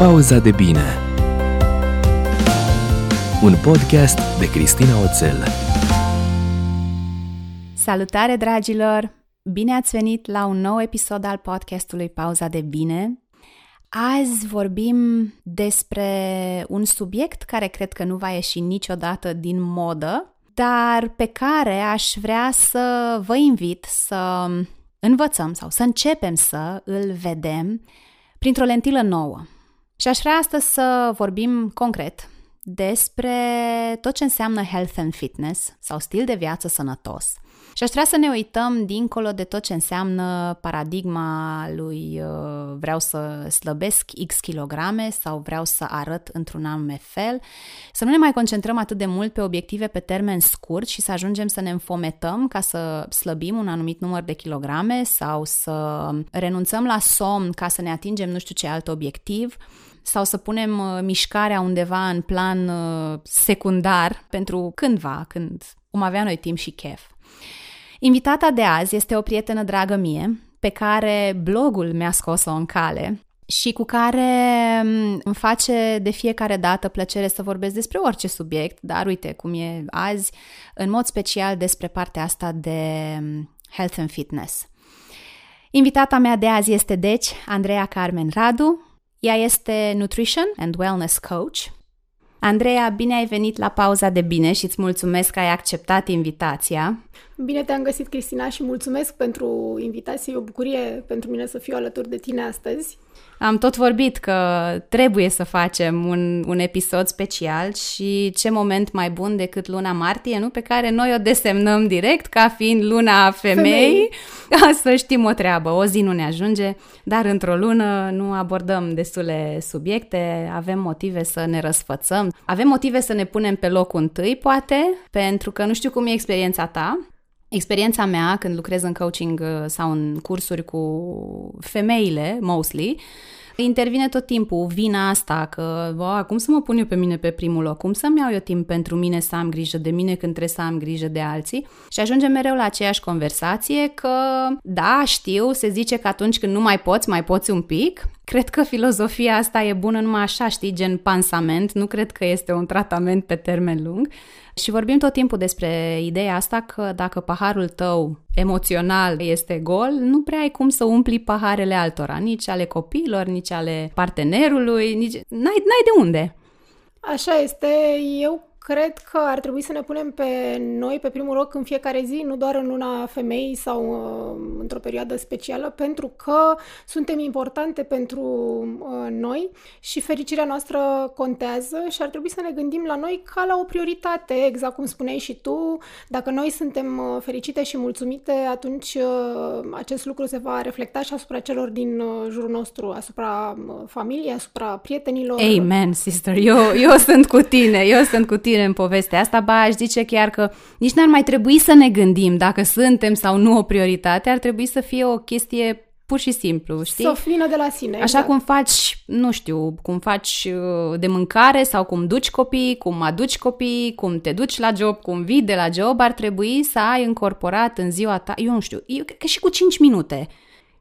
Pauza de bine Un podcast de Cristina Oțel Salutare, dragilor! Bine ați venit la un nou episod al podcastului Pauza de bine. Azi vorbim despre un subiect care cred că nu va ieși niciodată din modă, dar pe care aș vrea să vă invit să învățăm sau să începem să îl vedem printr-o lentilă nouă. Și aș vrea astăzi să vorbim concret despre tot ce înseamnă health and fitness sau stil de viață sănătos. Și aș vrea să ne uităm dincolo de tot ce înseamnă paradigma lui uh, vreau să slăbesc X kilograme sau vreau să arăt într-un anume fel, să nu ne mai concentrăm atât de mult pe obiective pe termen scurt și să ajungem să ne înfometăm ca să slăbim un anumit număr de kilograme sau să renunțăm la somn ca să ne atingem nu știu ce alt obiectiv sau să punem uh, mișcarea undeva în plan uh, secundar pentru cândva, când vom avea noi timp și chef. Invitata de azi este o prietenă dragă mie, pe care blogul mi-a scos-o în cale și cu care mm, îmi face de fiecare dată plăcere să vorbesc despre orice subiect, dar uite cum e azi, în mod special despre partea asta de mm, health and fitness. Invitata mea de azi este deci Andreea Carmen Radu. Ea este Nutrition and Wellness Coach Andreea, bine ai venit la pauza de bine și îți mulțumesc că ai acceptat invitația. Bine te-am găsit, Cristina, și mulțumesc pentru invitație. E o bucurie pentru mine să fiu alături de tine astăzi. Am tot vorbit că trebuie să facem un, un episod special și ce moment mai bun decât luna martie, nu? Pe care noi o desemnăm direct ca fiind luna femei. femei. Să știm o treabă, o zi nu ne ajunge, dar într-o lună nu abordăm destule subiecte, avem motive să ne răsfățăm, avem motive să ne punem pe locul întâi, poate, pentru că nu știu cum e experiența ta, Experiența mea când lucrez în coaching uh, sau în cursuri cu femeile, mostly, intervine tot timpul vina asta că, bă, cum să mă pun eu pe mine pe primul loc? Cum să-mi iau eu timp pentru mine să am grijă de mine când trebuie să am grijă de alții? Și ajungem mereu la aceeași conversație că, da, știu, se zice că atunci când nu mai poți, mai poți un pic. Cred că filozofia asta e bună numai așa, știi, gen pansament, nu cred că este un tratament pe termen lung. Și vorbim tot timpul despre ideea asta că dacă paharul tău emoțional este gol, nu prea ai cum să umpli paharele altora, nici ale copiilor, nici ale partenerului, nici... N-ai, n-ai de unde. Așa este. Eu cred că ar trebui să ne punem pe noi pe primul loc în fiecare zi, nu doar în luna femeii sau uh, într-o perioadă specială, pentru că suntem importante pentru uh, noi și fericirea noastră contează și ar trebui să ne gândim la noi ca la o prioritate, exact cum spuneai și tu. Dacă noi suntem uh, fericite și mulțumite, atunci uh, acest lucru se va reflecta și asupra celor din uh, jurul nostru, asupra uh, familiei, asupra prietenilor. Amen, sister. Eu, eu sunt cu tine, eu sunt cu tine în povestea asta, ba aș zice chiar că nici n-ar mai trebui să ne gândim dacă suntem sau nu o prioritate, ar trebui să fie o chestie pur și simplu, știi? Să vină de la sine. Așa exact. cum faci, nu știu, cum faci uh, de mâncare sau cum duci copii, cum aduci copii, cum te duci la job, cum vii de la job, ar trebui să ai încorporat în ziua ta, eu nu știu, eu, că și cu 5 minute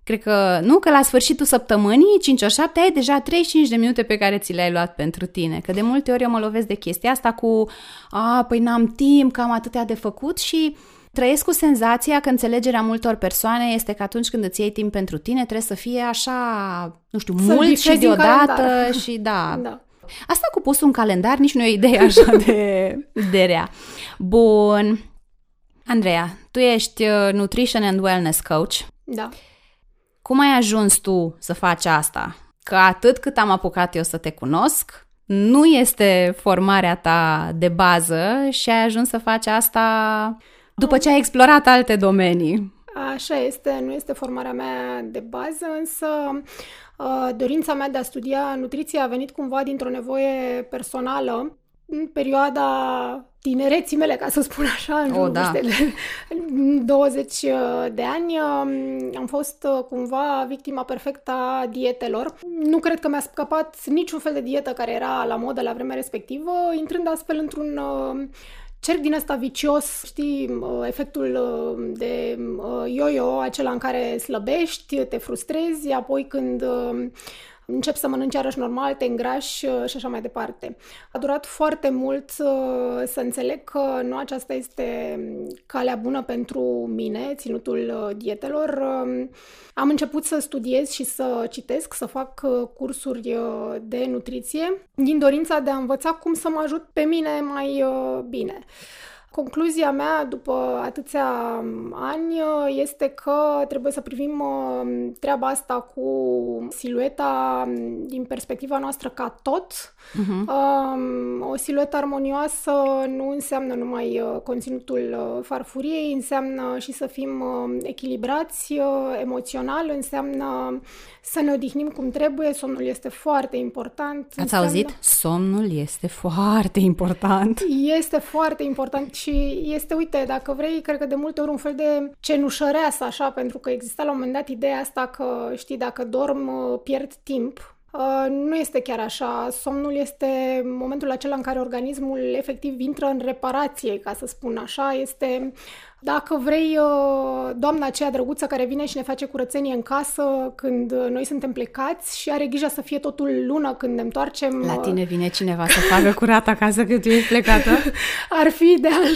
Cred că, nu, că la sfârșitul săptămânii, 5 ori 7, ai deja 35 de minute pe care ți le-ai luat pentru tine. Că de multe ori eu mă lovesc de chestia asta cu, a, păi n-am timp, că am atâtea de făcut și trăiesc cu senzația că înțelegerea multor persoane este că atunci când îți iei timp pentru tine trebuie să fie așa, nu știu, să mult și deodată și da. da. Asta cu pus un calendar nici nu e o idee așa de, de rea. Bun. Andreea, tu ești uh, Nutrition and Wellness Coach. Da. Cum ai ajuns tu să faci asta? Că atât cât am apucat eu să te cunosc, nu este formarea ta de bază și ai ajuns să faci asta după ce ai explorat alte domenii. Așa este, nu este formarea mea de bază, însă uh, dorința mea de a studia nutriție a venit cumva dintr-o nevoie personală în perioada tinereții mele, ca să spun așa, în oh, da. 20 uh, de ani, um, am fost uh, cumva victima perfectă a dietelor. Nu cred că mi-a scăpat niciun fel de dietă care era la modă la vremea respectivă, intrând astfel într-un uh, cerc din asta vicios, știi, efectul de yo-yo, acela în care slăbești, te frustrezi, apoi când încep să mănânci iarăși normal, te îngrași uh, și așa mai departe. A durat foarte mult uh, să înțeleg că nu aceasta este calea bună pentru mine, ținutul uh, dietelor. Um, am început să studiez și să citesc, să fac cursuri de nutriție, din dorința de a învăța cum să mă ajut pe mine mai bine. Concluzia mea după atâția ani este că trebuie să privim uh, treaba asta cu silueta din perspectiva noastră ca tot. Uh-huh. O siluetă armonioasă nu înseamnă numai uh, conținutul uh, farfuriei, înseamnă și să fim echilibrați emoțional, înseamnă să ne odihnim cum trebuie, somnul este foarte important. Ați înseamnă... auzit? Somnul este foarte important. Este foarte important și este, uite, dacă vrei, cred că de multe ori un fel de cenușăreasă așa, pentru că exista la un moment dat ideea asta că, știi, dacă dorm, uh, pierd timp. Uh, nu este chiar așa. Somnul este momentul acela în care organismul efectiv intră în reparație, ca să spun așa. Este dacă vrei, uh, doamna aceea drăguță care vine și ne face curățenie în casă când noi suntem plecați și are grijă să fie totul lună când ne întoarcem. La tine vine cineva să facă curat acasă când tu ești plecată? Ar fi ideal.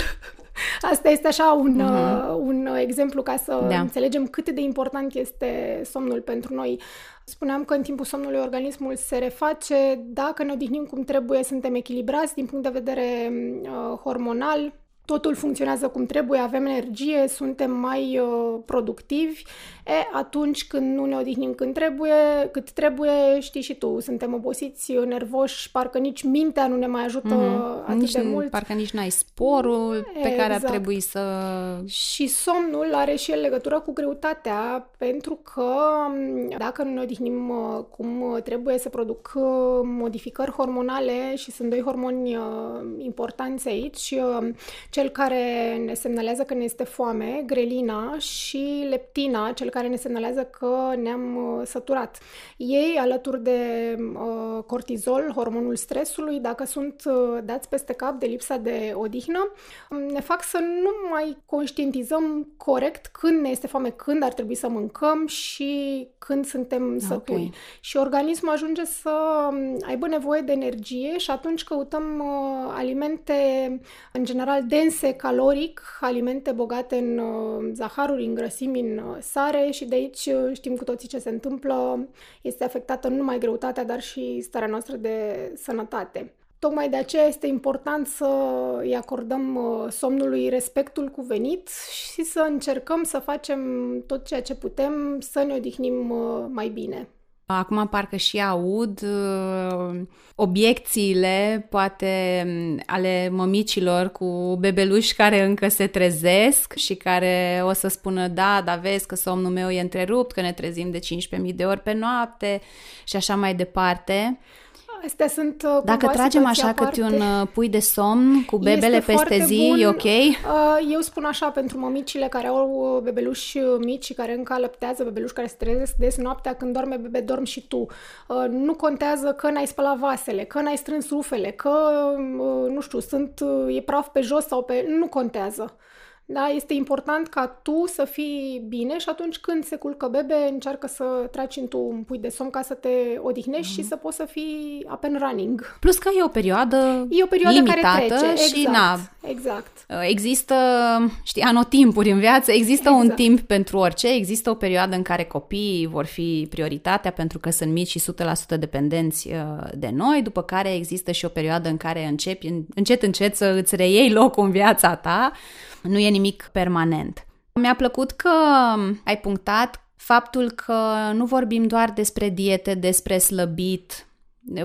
Asta este așa un, uh-huh. un exemplu ca să da. înțelegem cât de important este somnul pentru noi. Spuneam că în timpul somnului organismul se reface, dacă ne odihnim cum trebuie, suntem echilibrați din punct de vedere uh, hormonal, totul funcționează cum trebuie, avem energie, suntem mai uh, productivi, e, atunci când nu ne odihnim când trebuie, cât trebuie, știi și tu, suntem obosiți, nervoși, parcă nici mintea nu ne mai ajută mm-hmm. atât nici, de mult. Parcă nici n-ai sporul exact. pe care ar exact. trebui să... Și somnul are și el legătură cu greutatea, pentru că dacă nu ne odihnim uh, cum trebuie, să produc uh, modificări hormonale și sunt doi hormoni uh, importanți aici, cel care ne semnalează că ne este foame, grelina, și leptina, cel care ne semnalează că ne-am uh, săturat. Ei, alături de uh, cortizol, hormonul stresului, dacă sunt uh, dați peste cap de lipsa de odihnă, um, ne fac să nu mai conștientizăm corect când ne este foame, când ar trebui să mâncăm și când suntem sături. Okay. Și organismul ajunge să um, aibă nevoie de energie și atunci căutăm uh, alimente, în general, de dense caloric, alimente bogate în uh, zaharuri, în grăsimi, în uh, sare și de aici uh, știm cu toții ce se întâmplă. Este afectată nu numai greutatea, dar și starea noastră de sănătate. Tocmai de aceea este important să îi acordăm somnului respectul cuvenit și să încercăm să facem tot ceea ce putem să ne odihnim mai bine. Acum parcă și aud uh, obiecțiile, poate, ale mămicilor cu bebeluși care încă se trezesc și care o să spună, da, dar vezi că somnul meu e întrerupt, că ne trezim de 15.000 de ori pe noapte și așa mai departe. Astea sunt uh, Dacă tragem așa câte un uh, pui de somn cu bebele este peste zi, bun. e ok? Uh, eu spun așa, pentru mămicile care au bebeluși mici și care încă alăptează, bebeluși care se trezesc des noaptea, când dorme bebe, dormi și tu. Nu contează că n-ai spălat vasele, că n-ai strâns rufele, că, nu știu, sunt, e praf pe jos sau pe... Nu contează. Da? Este important ca tu să fii bine și atunci când se culcă bebe, încearcă să tragi în tu un pui de somn ca să te odihnești mm-hmm. și să poți să fii up and running. Plus că e o perioadă E o perioadă limitată care trece, și exact, na, exact. Există, știi, anotimpuri în viață, există exact. un timp pentru orice, există o perioadă în care copiii vor fi prioritatea pentru că sunt mici și 100% dependenți uh, de noi, după care există și o perioadă în care începi încet încet să îți reiei locul în viața ta nu e nimic permanent. Mi-a plăcut că ai punctat faptul că nu vorbim doar despre diete, despre slăbit,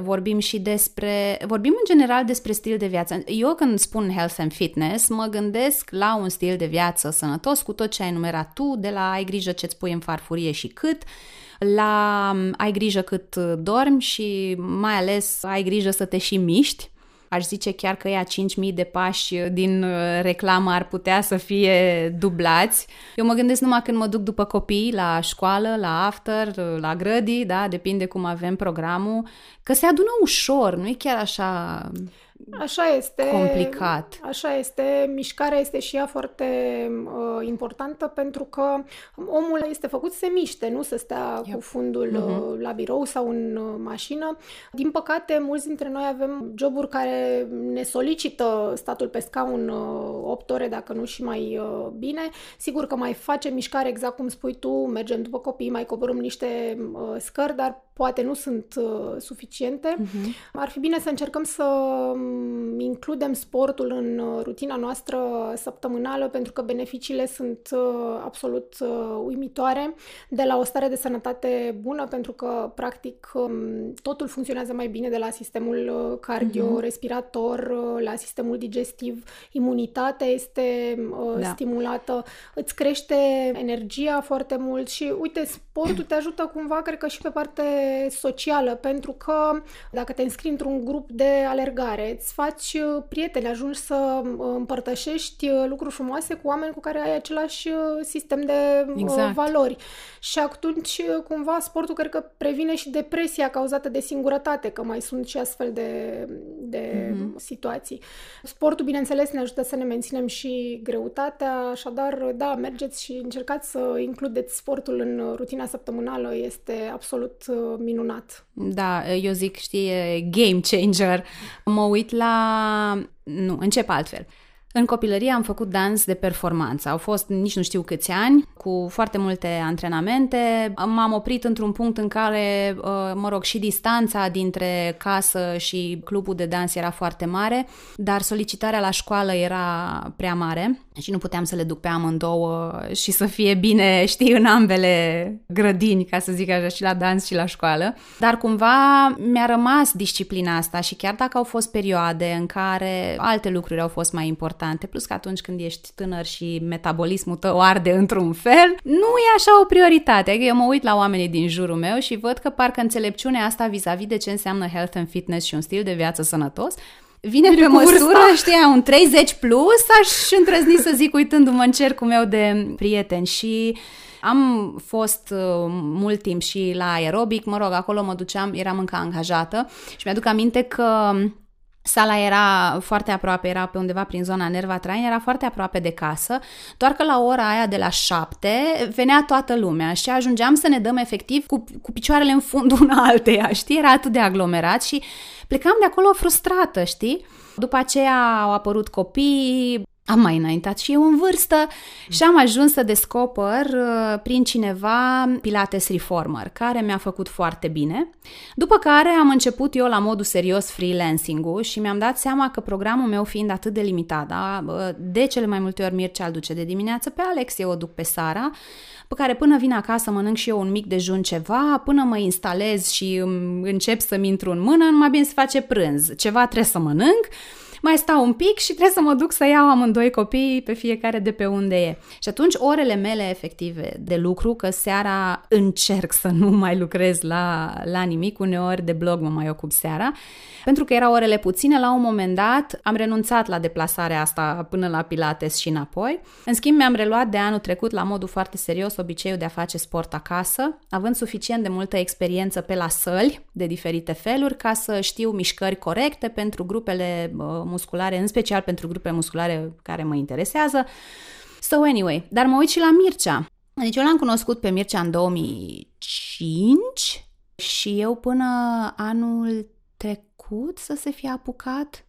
vorbim și despre, vorbim în general despre stil de viață. Eu când spun health and fitness, mă gândesc la un stil de viață sănătos cu tot ce ai enumerat tu, de la ai grijă ce-ți pui în farfurie și cât, la ai grijă cât dormi și mai ales ai grijă să te și miști Aș zice chiar că ea 5.000 de pași din uh, reclamă ar putea să fie dublați. Eu mă gândesc numai când mă duc după copii la școală, la after, uh, la grădii, da, depinde cum avem programul, că se adună ușor, nu e chiar așa Așa este. complicat. Așa este. Mișcarea este și ea foarte uh, importantă pentru că omul este făcut să se miște, nu să stea yep. cu fundul uh-huh. uh, la birou sau în uh, mașină. Din păcate, mulți dintre noi avem joburi care ne solicită statul pe scaun uh, 8 ore, dacă nu și mai uh, bine. Sigur că mai facem mișcare exact cum spui tu, mergem după copii, mai coborâm niște uh, scări, dar poate nu sunt uh, suficiente. Uh-huh. Ar fi bine să încercăm să um, includem sportul în uh, rutina noastră săptămânală pentru că beneficiile sunt uh, absolut uh, uimitoare de la o stare de sănătate bună pentru că practic um, totul funcționează mai bine de la sistemul uh, cardiorespirator, uh-huh. la sistemul digestiv, imunitatea este uh, da. stimulată, îți crește energia foarte mult și uite, sportul te ajută cumva, cred că și pe parte socială, pentru că dacă te înscrii într-un grup de alergare, îți faci uh, prieteni, ajungi să uh, împărtășești uh, lucruri frumoase cu oameni cu care ai același sistem de exact. valori. Și atunci, cumva, sportul cred că previne și depresia cauzată de singurătate, că mai sunt și astfel de, de mm-hmm. situații. Sportul, bineînțeles, ne ajută să ne menținem și greutatea, așadar, da, mergeți și încercați să includeți sportul în rutina săptămânală, este absolut minunat. Da, eu zic, știi, game changer. Mă uit la... Nu, încep altfel. În copilărie am făcut dans de performanță. Au fost nici nu știu câți ani, cu foarte multe antrenamente. M-am oprit într-un punct în care, uh, mă rog, și distanța dintre casă și clubul de dans era foarte mare, dar solicitarea la școală era prea mare și nu puteam să le duc pe amândouă și să fie bine, știi, în ambele grădini, ca să zic așa, și la dans și la școală. Dar cumva mi-a rămas disciplina asta și chiar dacă au fost perioade în care alte lucruri au fost mai importante, plus că atunci când ești tânăr și metabolismul tău arde într-un fel, nu e așa o prioritate. Adică eu mă uit la oamenii din jurul meu și văd că parcă înțelepciunea asta vis-a-vis de ce înseamnă health and fitness și un stil de viață sănătos vine pe măsură, știi, un 30 plus, aș îndrăzni să zic uitându-mă în cercul meu de prieteni. Și am fost uh, mult timp și la aerobic, mă rog, acolo mă duceam, eram încă angajată și mi-aduc aminte că Sala era foarte aproape, era pe undeva prin zona Nerva Train, era foarte aproape de casă, doar că la ora aia de la șapte venea toată lumea și ajungeam să ne dăm efectiv cu, cu picioarele în fundul una alteia, știi? Era atât de aglomerat și plecam de acolo frustrată, știi? După aceea au apărut copii, am mai înaintat și eu în vârstă și am ajuns să descoper uh, prin cineva Pilates Reformer, care mi-a făcut foarte bine. După care am început eu la modul serios freelancing-ul și mi-am dat seama că programul meu fiind atât de limitat, da? de cele mai multe ori Mircea îl duce de dimineață pe Alex, eu o duc pe Sara, pe care până vin acasă mănânc și eu un mic dejun ceva, până mă instalez și încep să-mi intru în mână, numai bine să face prânz. Ceva trebuie să mănânc, mai stau un pic și trebuie să mă duc să iau amândoi copiii pe fiecare de pe unde e. Și atunci orele mele efective de lucru, că seara încerc să nu mai lucrez la, la nimic, uneori de blog mă mai ocup seara, pentru că erau orele puține, la un moment dat am renunțat la deplasarea asta până la Pilates și înapoi. În schimb, mi-am reluat de anul trecut la modul foarte serios obiceiul de a face sport acasă, având suficient de multă experiență pe la săli de diferite feluri ca să știu mișcări corecte pentru grupele musculare, în special pentru grupele musculare care mă interesează. So anyway, dar mă uit și la Mircea. Deci eu l-am cunoscut pe Mircea în 2005 și eu până anul trecut să se fie apucat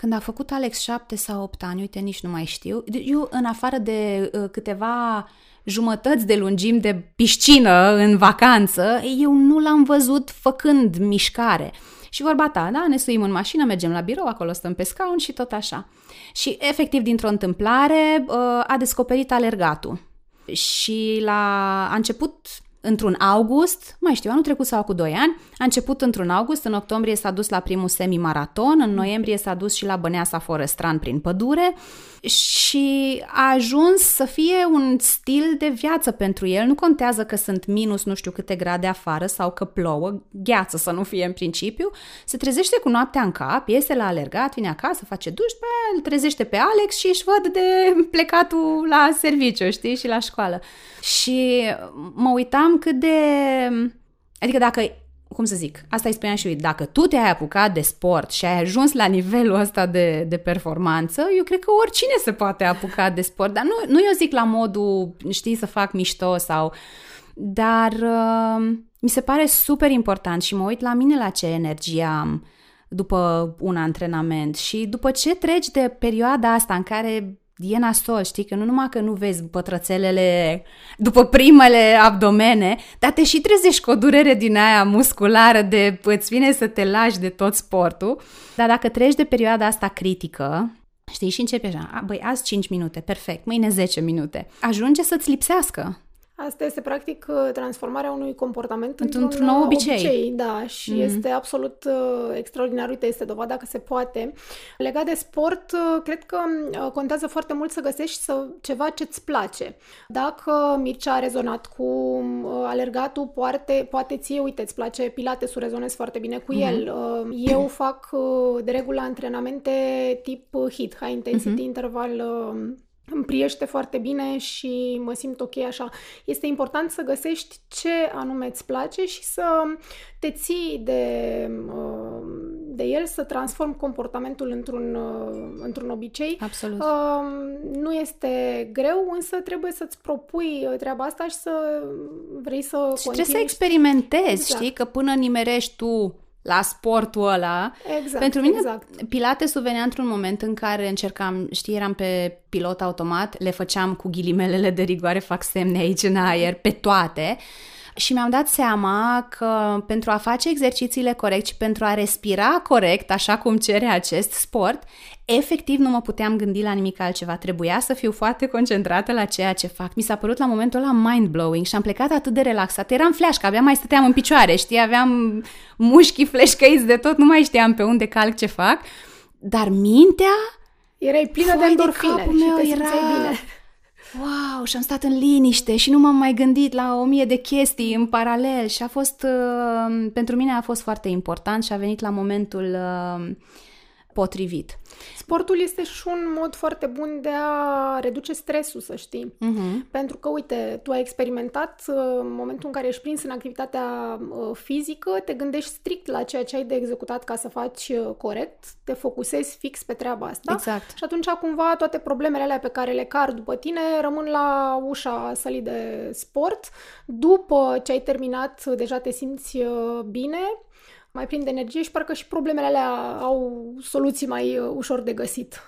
când a făcut Alex 7 sau 8 ani, uite, nici nu mai știu. Eu, în afară de uh, câteva jumătăți de lungim de piscină în vacanță, eu nu l-am văzut făcând mișcare. Și vorba ta, da, ne suim în mașină, mergem la birou, acolo stăm pe scaun și tot așa. Și efectiv, dintr-o întâmplare, uh, a descoperit alergatul. Și la, a început într-un august, mai știu, anul trecut sau cu 2 ani, a început într-un august, în octombrie s-a dus la primul semi-maraton, în noiembrie s-a dus și la Băneasa Forestran prin pădure și a ajuns să fie un stil de viață pentru el. Nu contează că sunt minus nu știu câte grade afară sau că plouă, gheață să nu fie în principiu, se trezește cu noaptea în cap, iese la alergat, vine acasă, face duș, pe îl trezește pe Alex și își văd de plecatul la serviciu, știi, și la școală. Și mă uitam cât de... Adică dacă cum să zic, asta îi spuneam și eu, dacă tu te-ai apucat de sport și ai ajuns la nivelul ăsta de, de performanță, eu cred că oricine se poate apuca de sport, dar nu, nu eu zic la modul, știi, să fac mișto sau... Dar uh, mi se pare super important și mă uit la mine la ce energie am după un antrenament și după ce treci de perioada asta în care e nasol, știi, că nu numai că nu vezi pătrățelele după primele abdomene, dar te și trezești cu o durere din aia musculară de îți vine să te lași de tot sportul. Dar dacă treci de perioada asta critică, știi, și începi așa, băi, azi 5 minute, perfect, mâine 10 minute, ajunge să-ți lipsească. Asta este practic uh, transformarea unui comportament într-un, într-un nou obicei. obicei. Da, și mm-hmm. este absolut uh, extraordinar. Uite, este dovada că se poate. Legat de sport, uh, cred că uh, contează foarte mult să găsești să, ceva ce-ți place. Dacă Mircea a rezonat cu uh, alergatul, poate, poate ție, uite, îți place pilatesul, rezonezi foarte bine cu mm-hmm. el. Uh, eu fac uh, de regulă antrenamente tip HIT, High Intensity mm-hmm. Interval uh, îmi priește foarte bine și mă simt ok așa. Este important să găsești ce anume îți place și să te ții de, uh, de el, să transform comportamentul într-un, uh, într-un obicei. Absolut. Uh, nu este greu, însă trebuie să-ți propui treaba asta și să vrei să și continui. trebuie să experimentezi, exact. știi? Că până nimerești tu la sportul ăla. Exact, Pentru mine, exact. pilatesul venea într-un moment în care încercam, știi, eram pe pilot automat, le făceam cu ghilimelele de rigoare, fac semne aici în aer, pe toate. Și mi-am dat seama că pentru a face exercițiile corect și pentru a respira corect, așa cum cere acest sport, efectiv nu mă puteam gândi la nimic altceva. Trebuia să fiu foarte concentrată la ceea ce fac. Mi s-a părut la momentul ăla mind-blowing și am plecat atât de relaxat. Eram flash, că abia mai stăteam în picioare, știi? Aveam mușchii fleșcăiți de tot, nu mai știam pe unde calc ce fac. Dar mintea... Erai plină de endorfine de meu și te era... bine. Wow, și am stat în liniște și nu m-am mai gândit la o mie de chestii în paralel și a fost, uh, pentru mine a fost foarte important și a venit la momentul uh, potrivit. Sportul este și un mod foarte bun de a reduce stresul, să știi. Uh-huh. Pentru că, uite, tu ai experimentat uh, în momentul în care ești prins în activitatea uh, fizică, te gândești strict la ceea ce ai de executat ca să faci uh, corect, te focusezi fix pe treaba asta. Exact. Și atunci, cumva, toate problemele alea pe care le car după tine rămân la ușa sălii de sport. După ce ai terminat, deja te simți bine, mai plin de energie și parcă și problemele alea au soluții mai uh, ușor de găsit.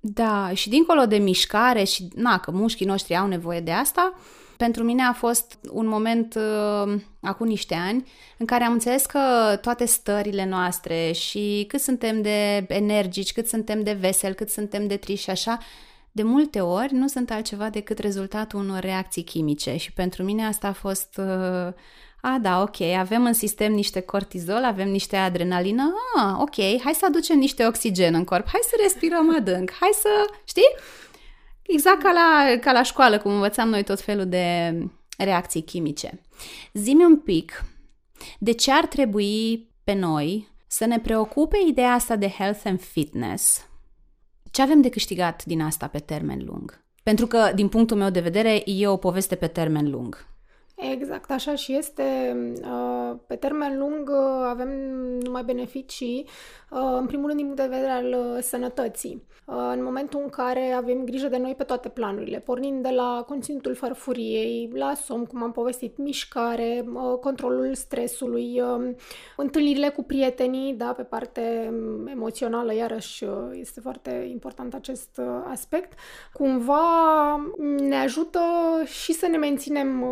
Da, și dincolo de mișcare și, na, că mușchii noștri au nevoie de asta, pentru mine a fost un moment uh, acum niște ani în care am înțeles că toate stările noastre și cât suntem de energici, cât suntem de vesel, cât suntem de triși și așa, de multe ori nu sunt altceva decât rezultatul unor reacții chimice și pentru mine asta a fost uh, a, da, ok, avem în sistem niște cortizol, avem niște adrenalină, ah, ok, hai să aducem niște oxigen în corp, hai să respirăm adânc, hai să, știi? Exact ca la, ca la școală, cum învățam noi tot felul de reacții chimice. Zimi un pic, de ce ar trebui pe noi să ne preocupe ideea asta de health and fitness? Ce avem de câștigat din asta pe termen lung? Pentru că, din punctul meu de vedere, e o poveste pe termen lung. Exact, așa și este. Uh, pe termen lung uh, avem numai beneficii, uh, în primul rând din punct de vedere al sănătății. În momentul în care avem grijă de noi pe toate planurile, pornind de la conținutul farfuriei, la somn, cum am povestit, mișcare, controlul stresului, întâlnirile cu prietenii, da, pe parte um, emoțională, iarăși este foarte important acest aspect, cumva ne ajută și să ne menținem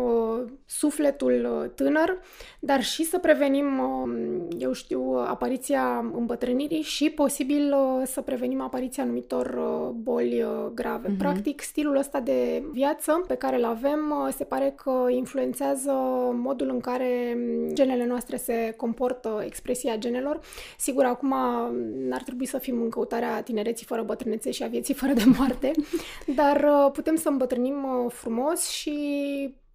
sufletul uh, tânăr, dar și să prevenim, uh, eu știu, apariția îmbătrânirii și posibil uh, să prevenim apariția anumitor boli grave. Uh-huh. Practic, stilul ăsta de viață pe care îl avem se pare că influențează modul în care genele noastre se comportă, expresia genelor. Sigur, acum n-ar trebui să fim în căutarea tinereții fără bătrânețe și a vieții fără de moarte, dar putem să îmbătrânim frumos și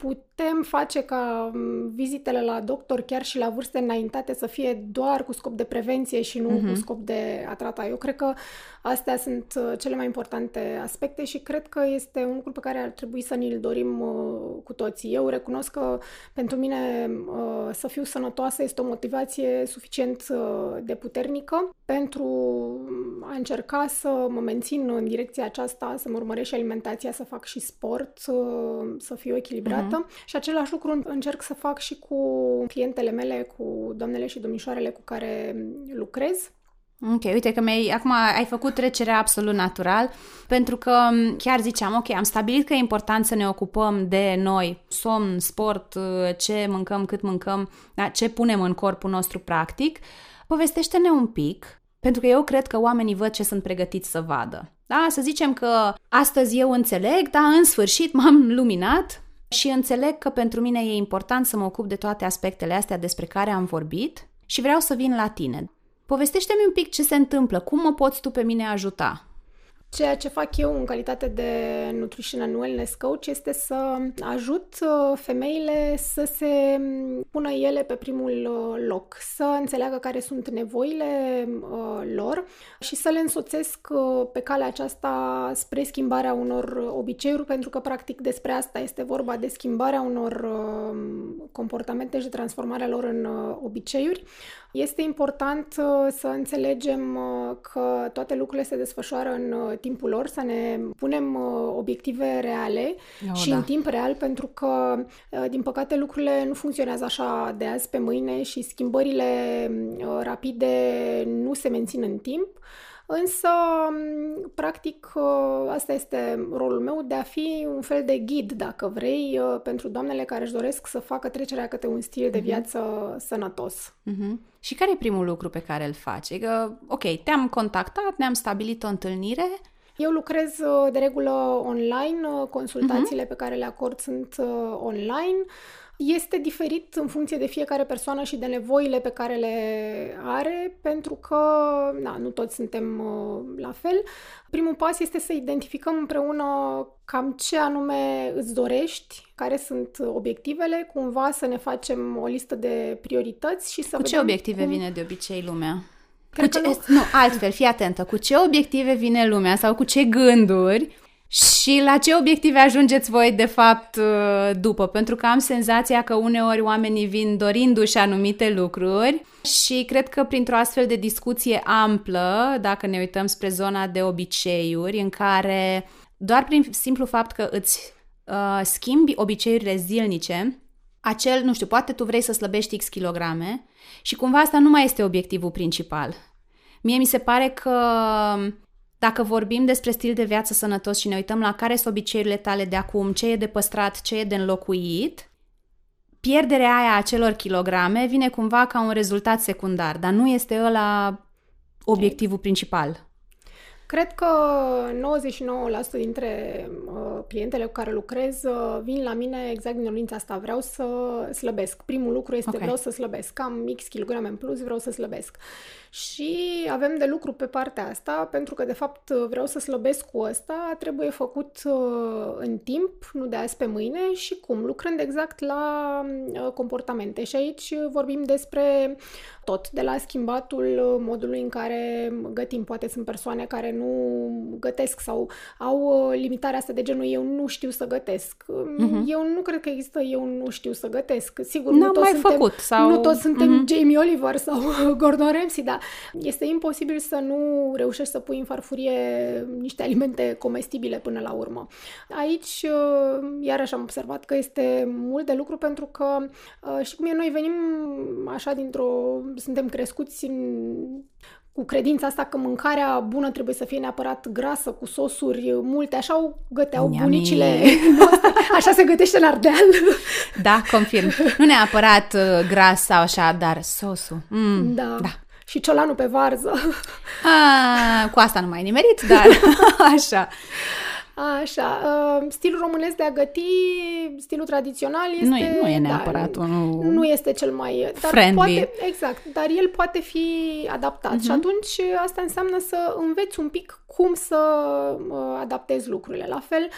putem face ca mm, vizitele la doctor, chiar și la vârste înaintate, să fie doar cu scop de prevenție și nu uh-huh. cu mhm. scop de a trata. Eu cred că astea sunt uh, cele mai importante aspecte și cred că este un lucru pe care ar trebui să ne-l dorim uh, cu toții. Eu recunosc că pentru mine uh, să fiu sănătoasă este o motivație suficient de puternică pentru a încerca să mă mențin în direcția aceasta, să mă urmăresc și alimentația, să fac și sport, să fiu echilibrată. Uh-huh. Și același lucru încerc să fac și cu clientele mele, cu doamnele și domnișoarele cu care lucrez. Ok, uite că mi-ai, acum ai făcut trecerea absolut natural, pentru că chiar ziceam, ok, am stabilit că e important să ne ocupăm de noi, somn, sport, ce mâncăm, cât mâncăm, da, ce punem în corpul nostru practic. Povestește-ne un pic, pentru că eu cred că oamenii văd ce sunt pregătiți să vadă. Da, să zicem că astăzi eu înțeleg, dar în sfârșit m-am luminat, și înțeleg că pentru mine e important să mă ocup de toate aspectele astea despre care am vorbit și vreau să vin la tine. Povestește-mi un pic ce se întâmplă, cum mă poți tu pe mine ajuta? Ceea ce fac eu în calitate de Nutrition and Wellness Coach este să ajut uh, femeile să se pună ele pe primul uh, loc, să înțeleagă care sunt nevoile uh, lor și să le însoțesc pe calea aceasta spre schimbarea unor obiceiuri, pentru că practic despre asta este vorba, de schimbarea unor comportamente și de transformarea lor în obiceiuri. Este important să înțelegem că toate lucrurile se desfășoară în timpul lor, să ne punem uh, obiective reale oh, și da. în timp real, pentru că, uh, din păcate, lucrurile nu funcționează așa de azi pe mâine și schimbările uh, rapide nu se mențin în timp. Însă, um, practic, asta este rolul meu de a fi un fel de ghid, dacă vrei, pentru doamnele care își doresc să facă trecerea către un stil de mhm. viață uh-huh. sănătos. Uh-huh. Și care e primul lucru pe care îl faci? Că, ok, te-am contactat, ne-am stabilit o întâlnire, eu lucrez uh, de regulă online, uh, consultațiile uh-huh. pe care le acord sunt uh, online. Este diferit în funcție de fiecare persoană și de nevoile pe care le are, pentru că na, nu toți suntem la fel. Primul pas este să identificăm împreună cam ce anume îți dorești, care sunt obiectivele, cumva să ne facem o listă de priorități și să Cu vedem ce obiective cum... vine de obicei lumea? Cu ce, nu. nu, altfel, fii atentă. Cu ce obiective vine lumea sau cu ce gânduri și la ce obiective ajungeți voi, de fapt, uh, după? Pentru că am senzația că uneori oamenii vin dorindu-și anumite lucruri și cred că printr-o astfel de discuție amplă, dacă ne uităm spre zona de obiceiuri, în care doar prin simplu fapt că îți uh, schimbi obiceiurile zilnice, acel, nu știu, poate tu vrei să slăbești X kilograme și cumva asta nu mai este obiectivul principal. Mie mi se pare că dacă vorbim despre stil de viață sănătos și ne uităm la care sunt obiceiurile tale de acum, ce e de păstrat, ce e de înlocuit, pierderea aia a celor kilograme vine cumva ca un rezultat secundar, dar nu este ăla obiectivul principal. Cred că 99% dintre uh, clientele cu care lucrez uh, vin la mine exact din dorința asta. Vreau să slăbesc. Primul lucru este okay. vreau să slăbesc. Am X kilograme în plus, vreau să slăbesc. Și avem de lucru pe partea asta, pentru că, de fapt, vreau să slăbesc cu ăsta, trebuie făcut uh, în timp, nu de azi pe mâine și cum, lucrând exact la uh, comportamente. Și aici vorbim despre tot, de la schimbatul modului în care gătim. Poate sunt persoane care nu gătesc sau au uh, limitarea asta de genul eu nu știu să gătesc. Uh-huh. Eu nu cred că există eu nu știu să gătesc. Sigur, N-am nu toți mai suntem, făcut. Sau... Nu toți suntem uh-huh. Jamie Oliver sau Gordon Ramsay, dar este imposibil să nu reușești să pui în farfurie niște alimente comestibile până la urmă. Aici, uh, iarăși am observat că este mult de lucru pentru că uh, și cum e, noi venim așa dintr-o... suntem crescuți în cu credința asta că mâncarea bună trebuie să fie neapărat grasă, cu sosuri multe, așa găteau Yummy. bunicile noastre, așa se gătește în Ardeal. Da, confirm. Nu neapărat uh, gras sau așa, dar sosul. Mm, da. da și ciolanul pe varză. A, cu asta nu mai nimerit, dar așa. Așa, uh, stilul românesc de a găti, stilul tradițional este... Nu e, nu e neapărat da, unul Nu este cel mai... Dar friendly. Poate, exact, dar el poate fi adaptat uh-huh. și atunci asta înseamnă să înveți un pic cum să uh, adaptezi lucrurile. La fel,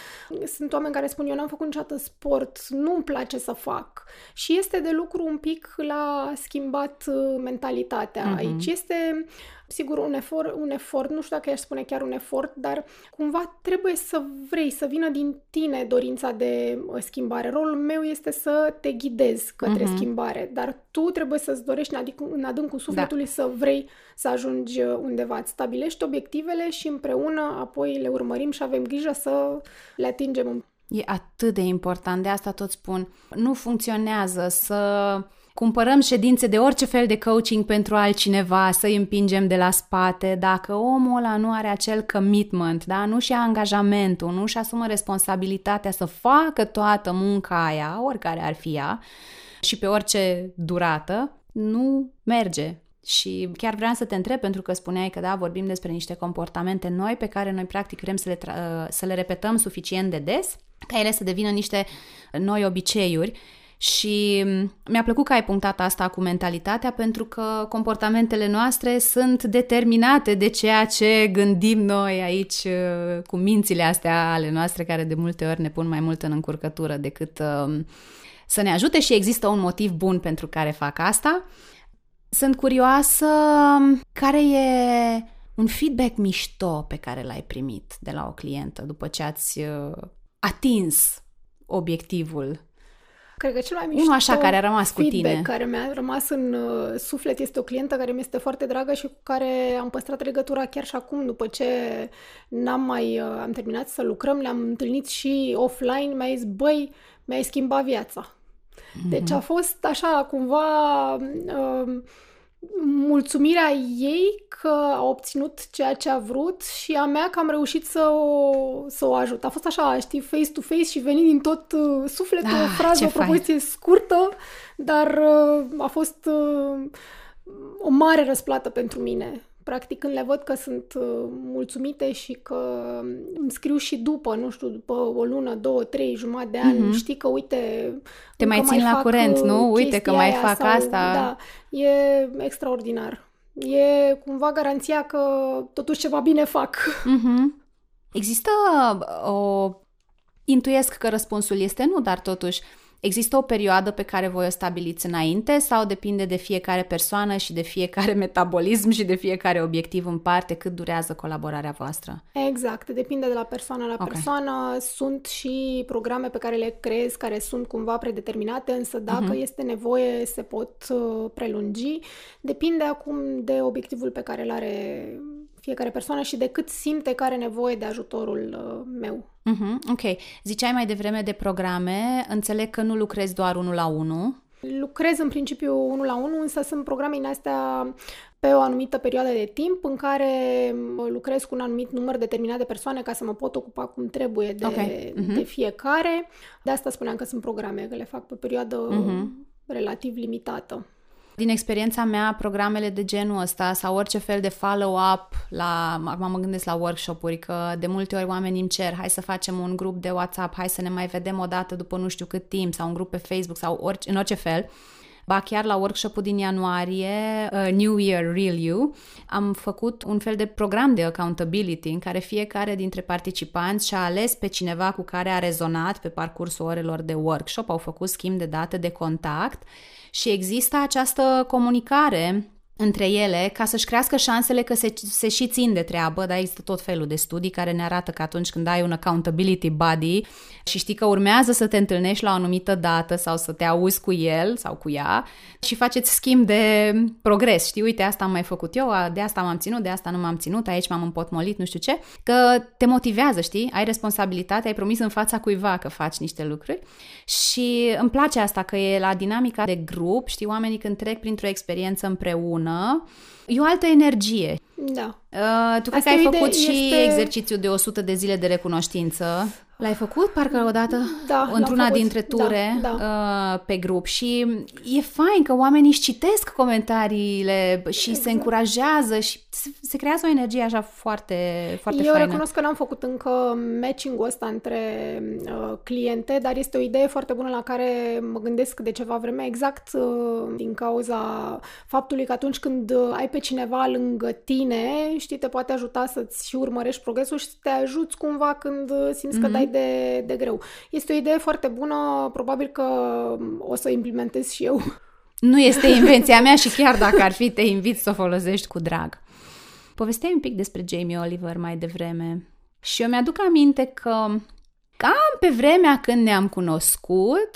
sunt oameni care spun, eu n-am făcut niciodată sport, nu-mi place să fac. Și este de lucru un pic la schimbat uh, mentalitatea uh-huh. aici. Este sigur, un efort, un efort, nu știu dacă aș spune chiar un efort, dar cumva trebuie să vrei, să vină din tine dorința de uh, schimbare. Rolul meu este să te ghidez către uh-huh. schimbare, dar tu trebuie să-ți dorești în, adic- în adâncul sufletului da. să vrei să ajungi uh, undeva. Îți stabilești obiectivele și împreună apoi le urmărim și avem grijă să le atingem. E atât de important, de asta tot spun. Nu funcționează să cumpărăm ședințe de orice fel de coaching pentru altcineva, să îi împingem de la spate, dacă omul ăla nu are acel commitment, da? nu și-a angajamentul, nu și asumă responsabilitatea să facă toată munca aia, oricare ar fi ea, și pe orice durată, nu merge. Și chiar vreau să te întreb, pentru că spuneai că da, vorbim despre niște comportamente noi pe care noi practic vrem să le, tra- să le repetăm suficient de des, ca ele să devină niște noi obiceiuri și mi-a plăcut că ai punctat asta cu mentalitatea pentru că comportamentele noastre sunt determinate de ceea ce gândim noi aici uh, cu mințile astea ale noastre care de multe ori ne pun mai mult în încurcătură decât uh, să ne ajute și există un motiv bun pentru care fac asta. Sunt curioasă um, care e un feedback mișto pe care l-ai primit de la o clientă după ce ați uh, atins obiectivul Cred că cel mai mișto Unul așa care a rămas cu tine. care mi-a rămas în uh, suflet este o clientă care mi este foarte dragă și cu care am păstrat legătura chiar și acum, după ce n-am mai uh, am terminat să lucrăm, le-am întâlnit și offline, mi-a zis, băi, mi-ai schimbat viața. Mm-hmm. Deci a fost așa, cumva... Uh, mulțumirea ei că a obținut ceea ce a vrut și a mea că am reușit să o, să o ajut. A fost așa, știi, face-to-face și venind din tot uh, sufletul, ah, o frază, o propoziție fain. scurtă, dar uh, a fost uh, o mare răsplată pentru mine practic când le văd că sunt uh, mulțumite și că îmi scriu și după, nu știu, după o lună, două, trei, jumătate de ani, mm-hmm. știi că uite... Te mai țin mai la curent, nu? Uite că mai fac sau, asta. Da, e extraordinar. E cumva garanția că totuși ceva bine fac. Mm-hmm. Există uh, o... Intuiesc că răspunsul este nu, dar totuși Există o perioadă pe care voi o stabiliți înainte sau depinde de fiecare persoană și de fiecare metabolism și de fiecare obiectiv în parte cât durează colaborarea voastră? Exact, depinde de la persoană la okay. persoană. Sunt și programe pe care le creez care sunt cumva predeterminate, însă dacă uh-huh. este nevoie se pot uh, prelungi. Depinde acum de obiectivul pe care îl are fiecare persoană și de cât simte că are nevoie de ajutorul uh, meu. Uh-huh, ok. Ziceai mai devreme de programe. Înțeleg că nu lucrezi doar unul la unul. Lucrez în principiu unul la unul, însă sunt programe din astea pe o anumită perioadă de timp în care lucrez cu un anumit număr determinat de persoane ca să mă pot ocupa cum trebuie de, okay. uh-huh. de fiecare. De asta spuneam că sunt programe, că le fac pe o perioadă uh-huh. relativ limitată. Din experiența mea, programele de genul ăsta sau orice fel de follow-up la, acum mă gândesc la workshop-uri, că de multe ori oamenii îmi cer, hai să facem un grup de WhatsApp, hai să ne mai vedem o dată după nu știu cât timp sau un grup pe Facebook sau orice, în orice fel. Ba chiar la workshop-ul din ianuarie, uh, New Year Real You, am făcut un fel de program de accountability în care fiecare dintre participanți și-a ales pe cineva cu care a rezonat pe parcursul orelor de workshop, au făcut schimb de date de contact și există această comunicare între ele ca să-și crească șansele că se, se și țin de treabă, dar există tot felul de studii care ne arată că atunci când ai un accountability buddy și știi că urmează să te întâlnești la o anumită dată sau să te auzi cu el sau cu ea și faceți schimb de progres, știi, uite, asta am mai făcut eu, de asta m-am ținut, de asta nu m-am ținut, aici m-am împotmolit, nu știu ce, că te motivează, știi, ai responsabilitate, ai promis în fața cuiva că faci niște lucruri și îmi place asta că e la dinamica de grup, știi, oamenii când trec printr-o experiență împreună, e o altă energie. Da. Uh, tu cred că ai făcut și este... exercițiul de 100 de zile de recunoștință. L-ai făcut parcă odată Da, într-una l-am făcut. dintre ture Da, uh, pe grup și e fain că oamenii își citesc comentariile și Exact. se încurajează și se- se creează o energie așa foarte, foarte Eu faină. recunosc că n-am făcut încă matching-ul ăsta între uh, cliente, dar este o idee foarte bună la care mă gândesc de ceva vreme, exact uh, din cauza faptului că atunci când uh, ai pe cineva lângă tine, știi, te poate ajuta să-ți și urmărești progresul și să te ajuți cumva când uh, simți că dai de, de greu. Este o idee foarte bună, probabil că um, o să o implementez și eu. Nu este invenția mea și chiar dacă ar fi, te invit să o folosești cu drag. Povesteai un pic despre Jamie Oliver mai devreme și eu mi-aduc aminte că cam pe vremea când ne-am cunoscut,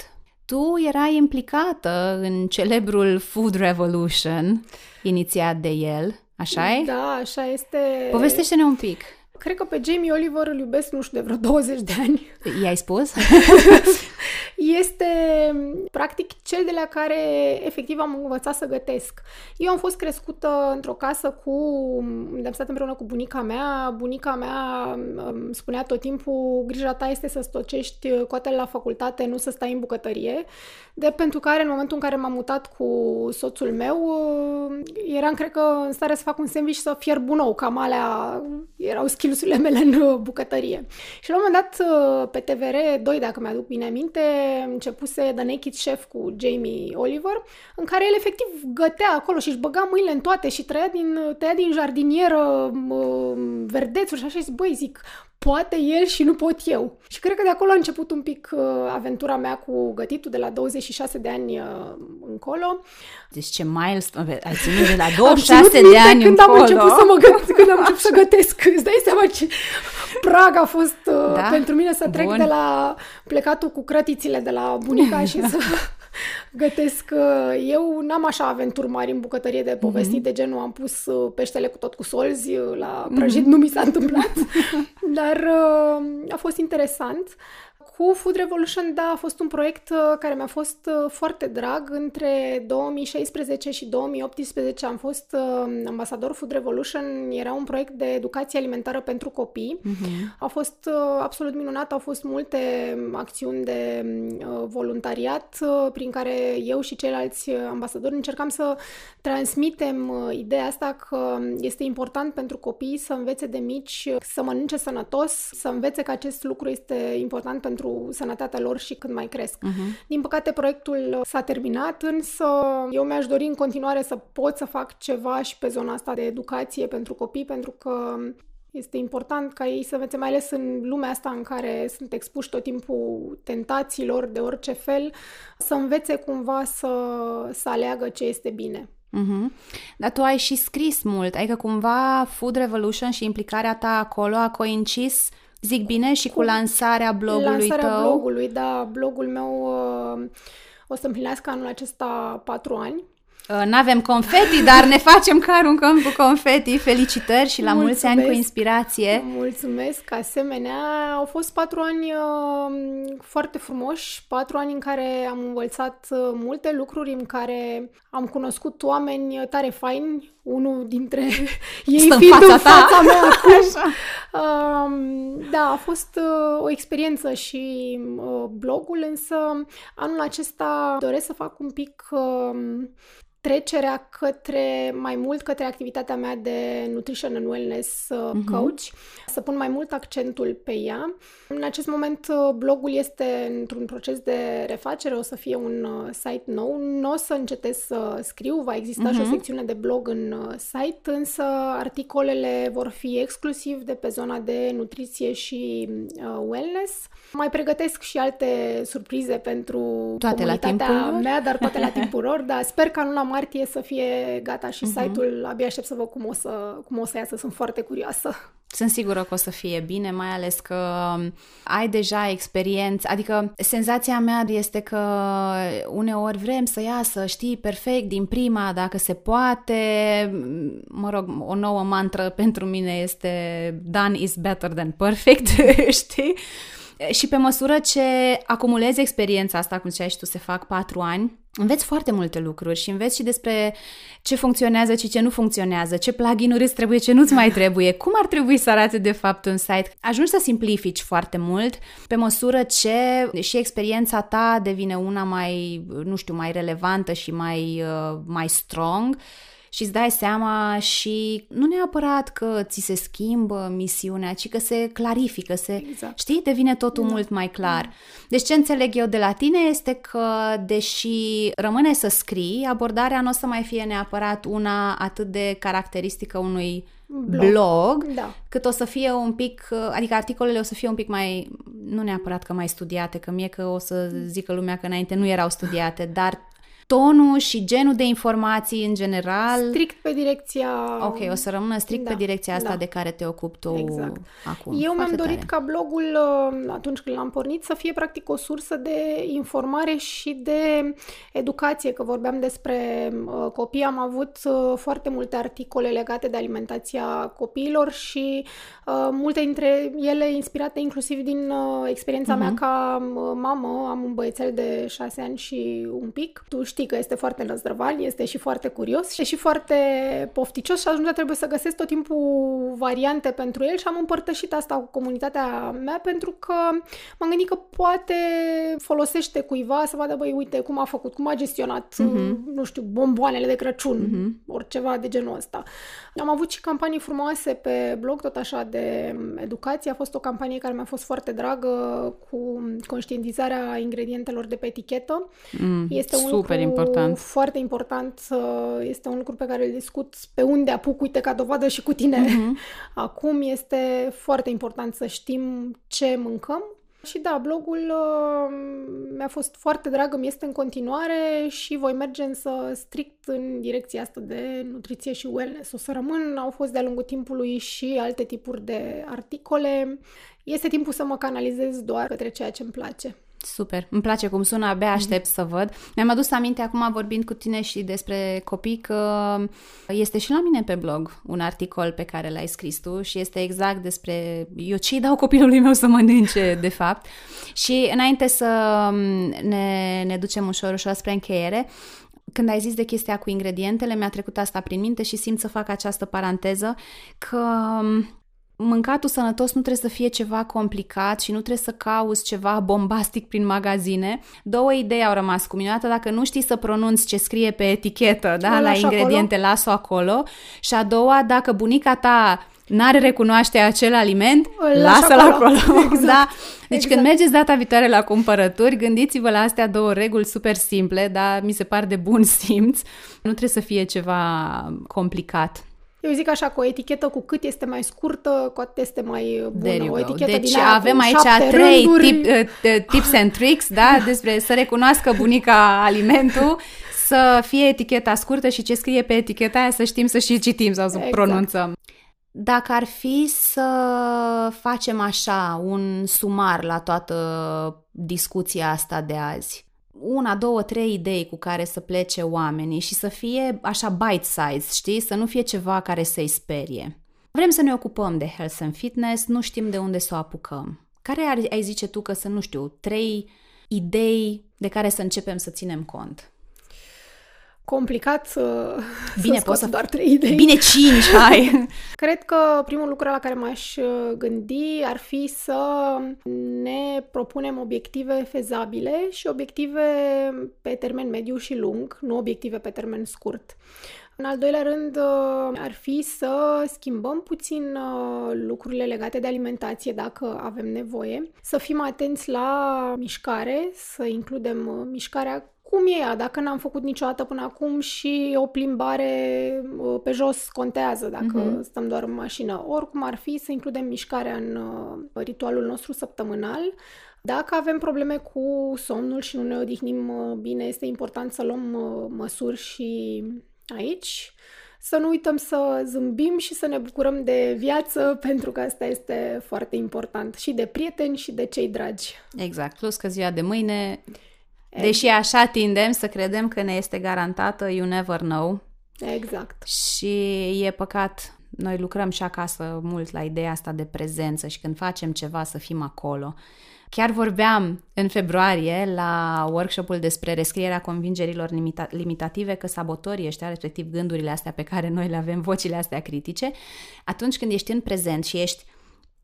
tu erai implicată în celebrul Food Revolution inițiat de el, așa e? Da, așa este. Povestește-ne un pic. Cred că pe Jamie Oliver îl iubesc, nu știu, de vreo 20 de ani. I-ai spus? este practic cel de la care efectiv am învățat să gătesc. Eu am fost crescută într-o casă cu, unde am stat împreună cu bunica mea. Bunica mea îmi spunea tot timpul, grija ta este să stocești coatele la facultate, nu să stai în bucătărie. De pentru care în momentul în care m-am mutat cu soțul meu, eram cred că în stare să fac un sandwich să fierb un ou, cam alea erau skills-urile mele în bucătărie. Și la un moment dat pe TVR 2, dacă mi-aduc bine aminte, începuse The Naked Chef cu Jamie Oliver, în care el efectiv gătea acolo și își băga mâinile în toate și trăia din, tăia din jardinieră verdețuri și așa și zic, băi, zic, poate el și nu pot eu. Și cred că de acolo a început un pic uh, aventura mea cu gătitul de la 26 de ani uh, încolo. Deci ce milestone, ai ținut de la 26 de ani când încolo. am început să mă gândesc, când am început să gătesc. Îți dai seama ce prag a fost uh, Da? pentru mine să trec Bun. de la plecatul cu crătițile de la bunica și să gătesc. uh, Eu n-am așa aventuri mari în bucătărie de povestit, de genul am pus uh, peștele cu tot cu solzi uh, la prăjit, nu mi s-a întâmplat, dar uh, a fost interesant. Cu Food Revolution, da, a fost un proiect uh, care mi-a fost uh, foarte drag. Între 2016 și 2018 am fost uh, ambasador Food Revolution. Era un proiect de educație alimentară pentru copii. Mhm. A fost uh, absolut minunat, au fost multe acțiuni de uh, voluntariat uh, prin care eu și ceilalți uh, ambasadori încercam să transmitem uh, ideea asta că este important pentru copii să învețe de mici uh, să mănânce sănătos, să învețe că acest lucru este important pentru sănătatea lor și când mai cresc. Mhm. Din păcate, proiectul s-a terminat, însă eu mi-aș dori în continuare să pot să fac ceva și pe zona asta de educație pentru copii, pentru că este important ca ei să învețe, mai ales în lumea asta în care sunt expuși tot timpul tentațiilor de orice fel, să învețe cumva să, să aleagă ce este bine. Mhm. Dar tu ai și scris mult, adică cumva Food Revolution și implicarea ta acolo a coincis, zic bine, și cu, cu lansarea blogului Lansarea tău. blogului, da, blogul meu uh, o să împlinească anul acesta patru ani. Uh, N-avem confeti, dar ne facem că aruncăm cu confeti. Felicitări și la mulți ani cu Mulțumesc. inspirație. Mulțumesc, asemenea. Au fost patru ani uh, foarte frumoși, patru ani în care am învățat uh, multe lucruri, în care am cunoscut oameni tare faini, unul dintre ei Stă în fiind fața în ta. fața mea acum. Um, da, a fost uh, o experiență și uh, blogul, însă anul acesta doresc să fac un pic uh, trecerea către mai mult către activitatea mea de nutrition and wellness uh, Mhm. coach, să pun mai mult accentul pe ea. În acest moment uh, blogul este într-un proces de refacere, o să fie un uh, site nou. Nu o să încetez să scriu, va exista și o Mhm. secțiune de blog în uh, site, însă articolele vor fi exclusiv de pe zona de nutriție și uh, wellness. Mai pregătesc și alte surprize pentru Toate la comunitatea timpul lor? mea, dar toate la timpul lor, dar sper că anul la martie să fie gata și site-ul, abia aștept să văd cum o să, cum o să iasă, sunt foarte curioasă. Sunt sigură că o să fie bine, mai ales că ai deja experiență, adică senzația mea este că uneori vrem să iasă, știi, perfect din prima, dacă se poate. Mă rog, o nouă mantră pentru mine este done is better than perfect, știi? Și pe măsură ce acumulezi experiența asta, cum ziceai și tu, se fac patru ani, înveți foarte multe lucruri și înveți și despre ce funcționează și ce nu funcționează, ce plugin-uri îți trebuie, ce nu-ți mai trebuie, cum ar trebui să arate de fapt un site. Ajungi să simplifici foarte mult pe măsură ce și experiența ta devine una mai, nu știu, mai relevantă și mai, uh, mai strong și îți dai seama și nu neapărat că ți se schimbă misiunea, ci că se clarifică, se, exact. știi, devine totul da. mult mai clar. Deci ce înțeleg eu de la tine este că, deși rămâne să scrii, abordarea nu o să mai fie neapărat una atât de caracteristică unui blog, blog da. cât o să fie un pic, adică articolele o să fie un pic mai, nu neapărat că mai studiate, că mie că o să zică lumea că înainte nu erau studiate, dar tonul și genul de informații în general. Strict pe direcția... Ok, o să rămână strict da, pe direcția asta da. de care te ocupi tu exact. acum. Eu mi-am dorit tare. ca blogul, uh, atunci când l-am pornit, să fie practic o sursă de informare și de educație, că vorbeam despre uh, copii. Am avut uh, foarte multe articole legate de alimentația copiilor și multe dintre ele inspirate inclusiv din experiența uh-huh. mea mhm. ca mamă. Am un băiețel de șase ani și un pic. Tu știi știi că este foarte năzdrăval, este și foarte curios și foarte pofticios și atunci trebuie să găsesc tot timpul variante pentru el și am împărtășit asta cu comunitatea mea pentru că m-am gândit că poate folosește cuiva să vadă, băi, uite cum a făcut, cum a gestionat, uh-huh. nu știu, bomboanele de Crăciun, uh-huh. oriceva de genul ăsta. Am avut și campanii frumoase pe blog, tot așa, de educație. A fost o campanie care mi-a fost foarte dragă cu conștientizarea ingredientelor de pe etichetă. Mm, este un super important. foarte important. Este un lucru pe care îl discut pe unde apuc, uite, ca dovadă și cu tine. Mm-hmm. Acum este foarte important să știm ce mâncăm, și da, blogul uh, mi-a fost foarte drag, mi este în continuare și voi merge însă strict în direcția asta de nutriție și wellness. O să rămân, au fost de-a lungul timpului și alte tipuri de articole. Este timpul să mă canalizez doar către ceea ce îmi place. Super, îmi place cum sună, abia aștept mm-hmm. să văd. Mi-am adus aminte acum vorbind cu tine și despre copii că este și la mine pe blog un articol pe care l-ai scris tu și este exact despre eu ce dau copilului meu să mănânce, de fapt. Și înainte să ne, ne ducem ușor, ușor spre încheiere, când ai zis de chestia cu ingredientele, mi-a trecut asta prin minte și simt să fac această paranteză că mâncatul sănătos nu trebuie să fie ceva complicat și nu trebuie să cauți ceva bombastic prin magazine. Două idei au rămas cu mine. dacă nu știi să pronunți ce scrie pe etichetă, da, la ingrediente, acolo. las-o acolo. Și a doua, dacă bunica ta n-are recunoaște acel aliment, lasă-l acolo. acolo. Exact. da? Deci exact. când mergeți data viitoare la cumpărături, gândiți-vă la astea două reguli super simple, dar mi se par de bun simț. Nu trebuie să fie ceva complicat. Eu zic așa, cu o etichetă cu cât este mai scurtă, cu atât este mai bună. O etichetă deci din avem aici trei tip, uh, tips and tricks, da, despre să recunoască bunica alimentul, să fie eticheta scurtă și ce scrie pe eticheta aia să știm să și citim sau să exact. pronunțăm. Dacă ar fi să facem așa un sumar la toată discuția asta de azi, una, două, trei idei cu care să plece oamenii și să fie așa bite-size, știi? Să nu fie ceva care să-i sperie. Vrem să ne ocupăm de health and fitness, nu știm de unde să o apucăm. Care ar, ai zice tu că sunt, nu știu, trei idei de care să începem să ținem cont? Complicat să, Bine, să poți să doar trei idei. Bine, cinci, hai! Cred că primul lucru la care m-aș uh, gândi ar fi să ne propunem obiective fezabile și obiective pe termen mediu și lung, nu obiective pe termen scurt. În al doilea rând, uh, ar fi să schimbăm puțin uh, lucrurile legate de alimentație dacă avem nevoie, să fim atenți la mișcare, să includem mișcarea cum e ea, dacă n-am făcut niciodată până acum și o plimbare uh, pe jos contează dacă uh-huh. stăm doar în mașină. Oricum ar fi să includem mișcarea în uh, ritualul nostru săptămânal. Dacă avem probleme cu somnul și nu ne odihnim uh, bine, este important să luăm măsuri și aici. Să nu uităm să zâmbim și să ne bucurăm de viață, pentru că asta este foarte important. Și de prieteni și de cei dragi. Exact. Plus că ziua de mâine Deși așa tindem să credem că ne este garantată, you never know. Exact. Și e păcat, noi lucrăm și acasă mult la ideea asta de prezență și când facem ceva să fim acolo. Chiar vorbeam în februarie la workshopul despre rescrierea convingerilor limita- limitative că sabotorii ăștia, respectiv gândurile astea pe care noi le avem, vocile astea critice, atunci când ești în prezent și ești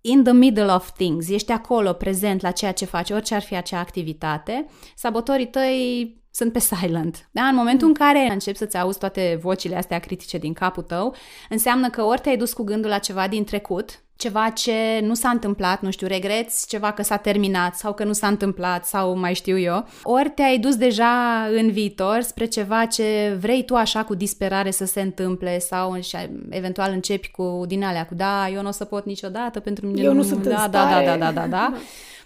in the middle of things, ești acolo prezent la ceea ce faci, orice ar fi acea activitate, sabotorii tăi sunt pe silent. Da? În momentul în care începi să-ți auzi toate vocile astea critice din capul tău, înseamnă că ori te-ai dus cu gândul la ceva din trecut, ceva ce nu s-a întâmplat, nu știu, regreți ceva că s-a terminat sau că nu s-a întâmplat sau mai știu eu, ori te-ai dus deja în viitor spre ceva ce vrei tu așa cu disperare să se întâmple sau eventual începi cu din alea, cu da, eu nu o să pot niciodată pentru mine. Eu nu, nu sunt da, în da, stare. da, da, da, da, da.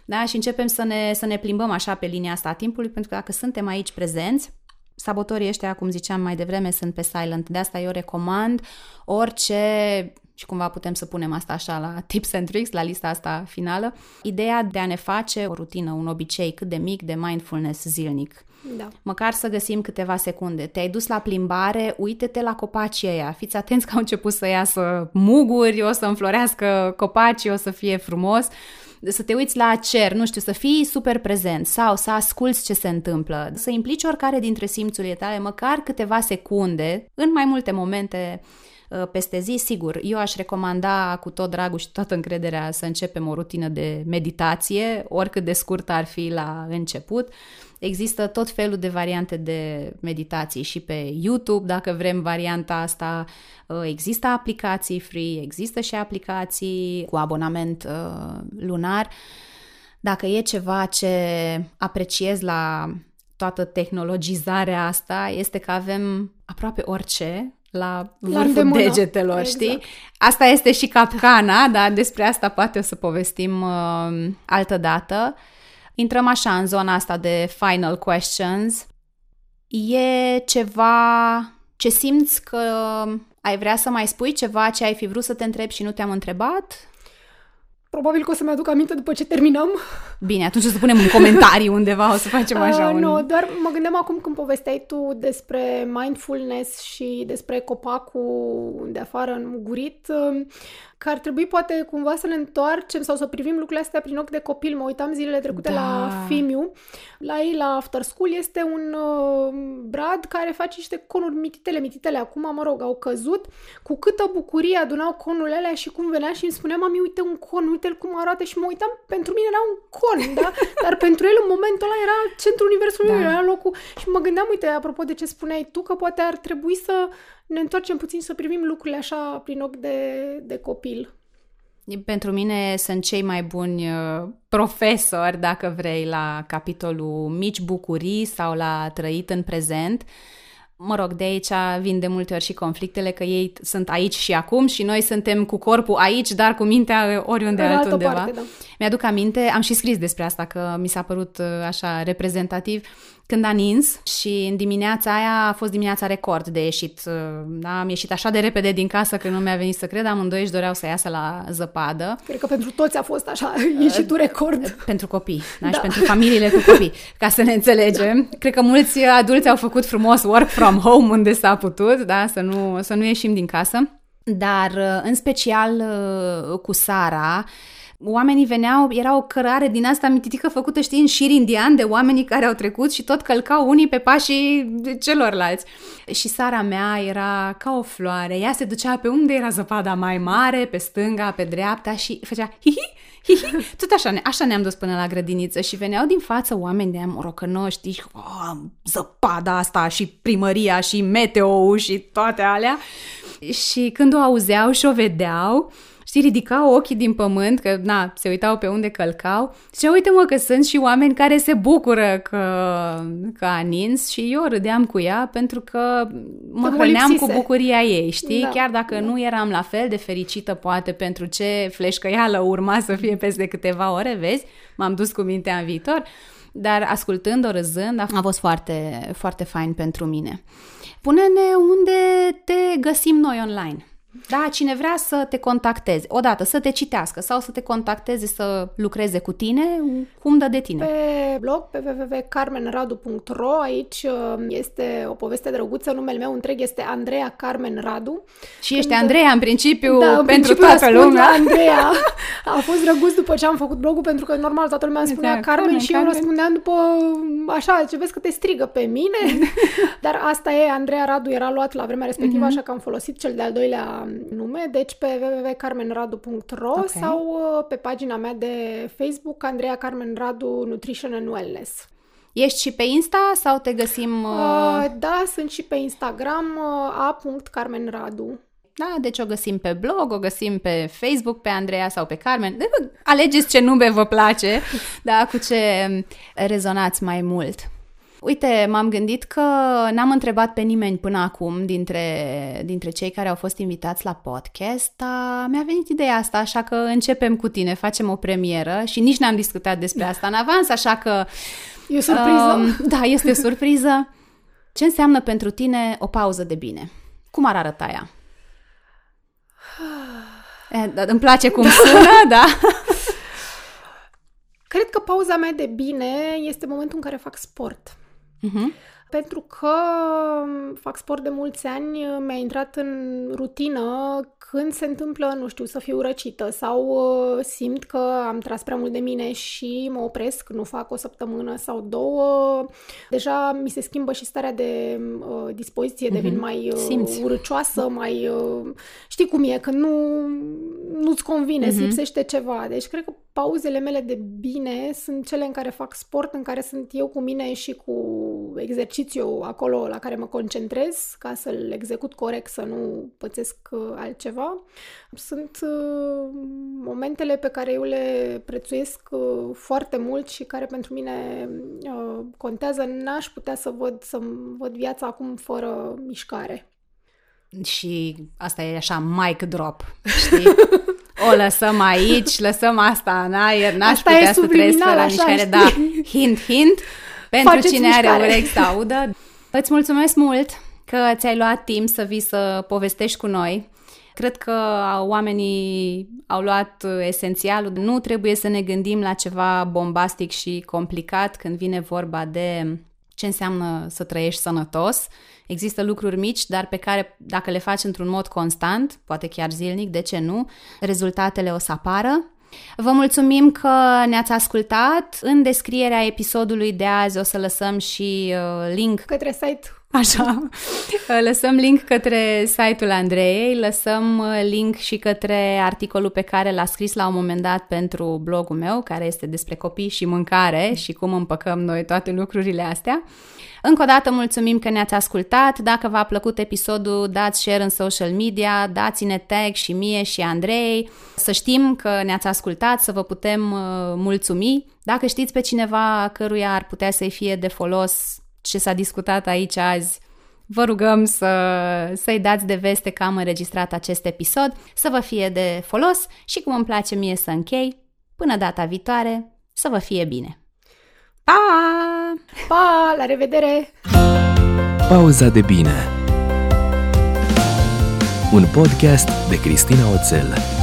Da, și începem să ne, să ne plimbăm așa pe linia asta a timpului, pentru că dacă suntem aici prezenți, sabotorii ăștia, cum ziceam mai devreme, sunt pe silent. De asta eu recomand orice și cumva putem să punem asta așa la tips and tricks, la lista asta finală, ideea de a ne face o rutină, un obicei cât de mic de mindfulness zilnic. Da. Măcar să găsim câteva secunde. Te-ai dus la plimbare, uite-te la copacii ăia. Fiți atenți că au început să iasă muguri, o să înflorească copacii, o să fie frumos. Să te uiți la cer, nu știu, să fii super prezent sau să asculți ce se întâmplă. Să implici oricare dintre simțurile tale, măcar câteva secunde, în mai multe momente Uh, peste zi, sigur, eu aș recomanda cu tot dragul și toată încrederea să începem o rutină de meditație, oricât de scurtă ar fi la început. Există tot felul de variante de meditații și pe YouTube, dacă vrem varianta asta. Uh, există aplicații free, există și aplicații cu abonament uh, lunar. Dacă e ceva ce apreciez la toată tehnologizarea asta, este că avem aproape orice la vârful la degetelor, exact. știi? Asta este și capcana, dar despre asta poate o să povestim uh, altă dată. Intrăm așa în zona asta de final questions. E ceva ce simți că ai vrea să mai spui ceva ce ai fi vrut să te întrebi și nu te-am întrebat? Probabil că o să-mi aduc aminte după ce terminăm. Bine, atunci o să punem în comentarii undeva, o să facem așa uh, un... Nu, doar mă gândeam acum când povesteai tu despre mindfulness și despre copacul de afară înmugurit, uh, că ar trebui poate cumva să ne întoarcem sau să privim lucrurile astea prin ochi de copil. Mă uitam zilele trecute da. la Fimiu. La ei, la After School, este un uh, brad care face niște conuri mititele, mititele. Acum, mă rog, au căzut. Cu câtă bucurie adunau conurile alea și cum venea și îmi spunea, mami, uite un con, uite-l cum arată și mă uitam, pentru mine era un con, da? Dar pentru el în momentul ăla era centrul universului, da. era locul. Și mă gândeam, uite, apropo de ce spuneai tu, că poate ar trebui să ne întoarcem puțin să privim lucrurile așa prin ochi de, de copil. Pentru mine sunt cei mai buni uh, profesori, dacă vrei, la capitolul mici bucurii sau la trăit în prezent. Mă rog, de aici vin de multe ori și conflictele, că ei sunt aici și acum și noi suntem cu corpul aici, dar cu mintea oriunde în altundeva. Parte, da. Mi-aduc aminte, am și scris despre asta, că mi s-a părut uh, așa reprezentativ când a nins și în dimineața aia a fost dimineața record de ieșit. Uh, da? Am ieșit așa de repede din casă că nu mi-a venit să cred, amândoi își doreau să iasă la zăpadă. Cred că pentru toți a fost așa ieșitul record. Uh, pentru copii, da? da. și pentru familiile cu copii, ca să ne înțelegem. Cred că mulți adulți au făcut frumos work from home unde s-a putut, da? să, nu, să nu ieșim din casă. Dar uh, în special cu Sara, Oamenii veneau, era o cărare din asta mititică făcută, știi, în șir indian de oamenii care au trecut și tot călcau unii pe pașii celorlalți. Și Sara mea era ca o floare, ea se ducea pe unde era zăpada mai mare, pe stânga, pe dreapta și făcea hihi, hihi, tot așa, ne, așa ne-am dus până la grădiniță și veneau din față oameni de-am rocănoști, și oh, zăpada asta și primăria și meteo și toate alea. Și când o auzeau și o vedeau, știi, ridicau ochii din pământ, că, na, se uitau pe unde călcau și uite mă că sunt și oameni care se bucură că, că a nins și eu râdeam cu ea pentru că mă hrăneam cu bucuria ei, știi? Da, Chiar dacă da. nu eram la fel de fericită poate pentru ce fleșcăială urma să fie peste câteva ore, vezi? M-am dus cu mintea în viitor, dar ascultând-o, râzând, a fost foarte, foarte fain pentru mine. Pune-ne unde te găsim noi online. Da, cine vrea să te contacteze, odată să te citească sau să te contacteze să lucreze cu tine, cum dă de tine? Pe blog, pe www.carmenradu.ro, aici uh, este o poveste drăguță, numele meu întreg este Andreea Carmen Radu. Și ești Când... Andreea în principiu da, în pentru principiu toată lumea. Andreea. A fost drăguț după ce am făcut blogul, pentru că normal toată lumea îmi spunea Carmen, Carmen și Carmen. eu răspundeam după așa, ce vezi că te strigă pe mine. Dar asta e, Andreea Radu era luat la vremea respectivă, mm-hmm. așa că am folosit cel de-al doilea nume, deci pe www.carmenradu.ro okay. sau uh, pe pagina mea de Facebook Andreea Carmen Radu Nutrition and Wellness. Ești și pe Insta sau te găsim... Uh... Uh, da, sunt și pe Instagram uh, a.carmenradu. Da, deci o găsim pe blog, o găsim pe Facebook, pe Andreea sau pe Carmen. Alegeți ce nume vă place, da, cu ce rezonați mai mult. Uite, m-am gândit că n-am întrebat pe nimeni până acum dintre, dintre cei care au fost invitați la podcast, dar mi-a venit ideea asta, așa că începem cu tine, facem o premieră și nici n-am discutat despre asta în avans, așa că... E o surpriză. Uh, da, este o surpriză. Ce înseamnă pentru tine o pauză de bine? Cum ar arăta ea? Eh, da, îmi place cum sună, da. Cred că pauza mea de bine este momentul în care fac sport. Uh-huh. Pentru că fac sport de mulți ani, mi-a intrat în rutină când se întâmplă, nu știu, să fiu răcită sau uh, simt că am tras prea mult de mine și mă opresc, nu fac o săptămână sau două, deja mi se schimbă și starea de uh, dispoziție, devin mm-hmm. mai uh, Simți. urăcioasă, mai... Uh, știi cum e, că nu, nu-ți convine, mm-hmm. îți lipsește ceva. Deci cred că pauzele mele de bine sunt cele în care fac sport, în care sunt eu cu mine și cu exercițiu acolo la care mă concentrez ca să-l execut corect, să nu pățesc uh, altceva. Sunt uh, momentele pe care eu le prețuiesc uh, foarte mult și care pentru mine contează. N-aș putea să văd, să văd viața acum fără mișcare. Și asta e așa mic drop, știi? o lăsăm aici, lăsăm asta în aer, n-aș asta putea să trăiesc fără mișcare, știi? da, hint, hint, pentru Faceți cine mișcare. are urechi să audă. Îți mulțumesc mult că ți-ai luat timp să vii să povestești cu noi. Cred că oamenii au luat esențialul. Nu trebuie să ne gândim la ceva bombastic și complicat când vine vorba de ce înseamnă să trăiești sănătos. Există lucruri mici, dar pe care dacă le faci într-un mod constant, poate chiar zilnic, de ce nu, rezultatele o să apară. Vă mulțumim că ne-ați ascultat. În descrierea episodului de azi o să lăsăm și uh, link către site Așa. Lăsăm link către site-ul Andreei, lăsăm uh, link și către articolul pe care l-a scris la un moment dat pentru blogul meu, care este despre copii și mâncare și cum împăcăm noi toate lucrurile astea. Încă o dată mulțumim că ne-ați ascultat. Dacă v-a plăcut episodul, dați share în social media, dați-ne tag și mie și Andrei, să știm că ne-ați ascultat, să vă putem uh, mulțumi. Dacă știți pe cineva căruia ar putea să-i fie de folos ce s-a discutat aici azi, vă rugăm să, să-i dați de veste că am înregistrat acest episod, să vă fie de folos și cum îmi place mie să închei, până data viitoare, să vă fie bine! Pa! Pa! La revedere! Pauza de bine Un podcast de Cristina Oțel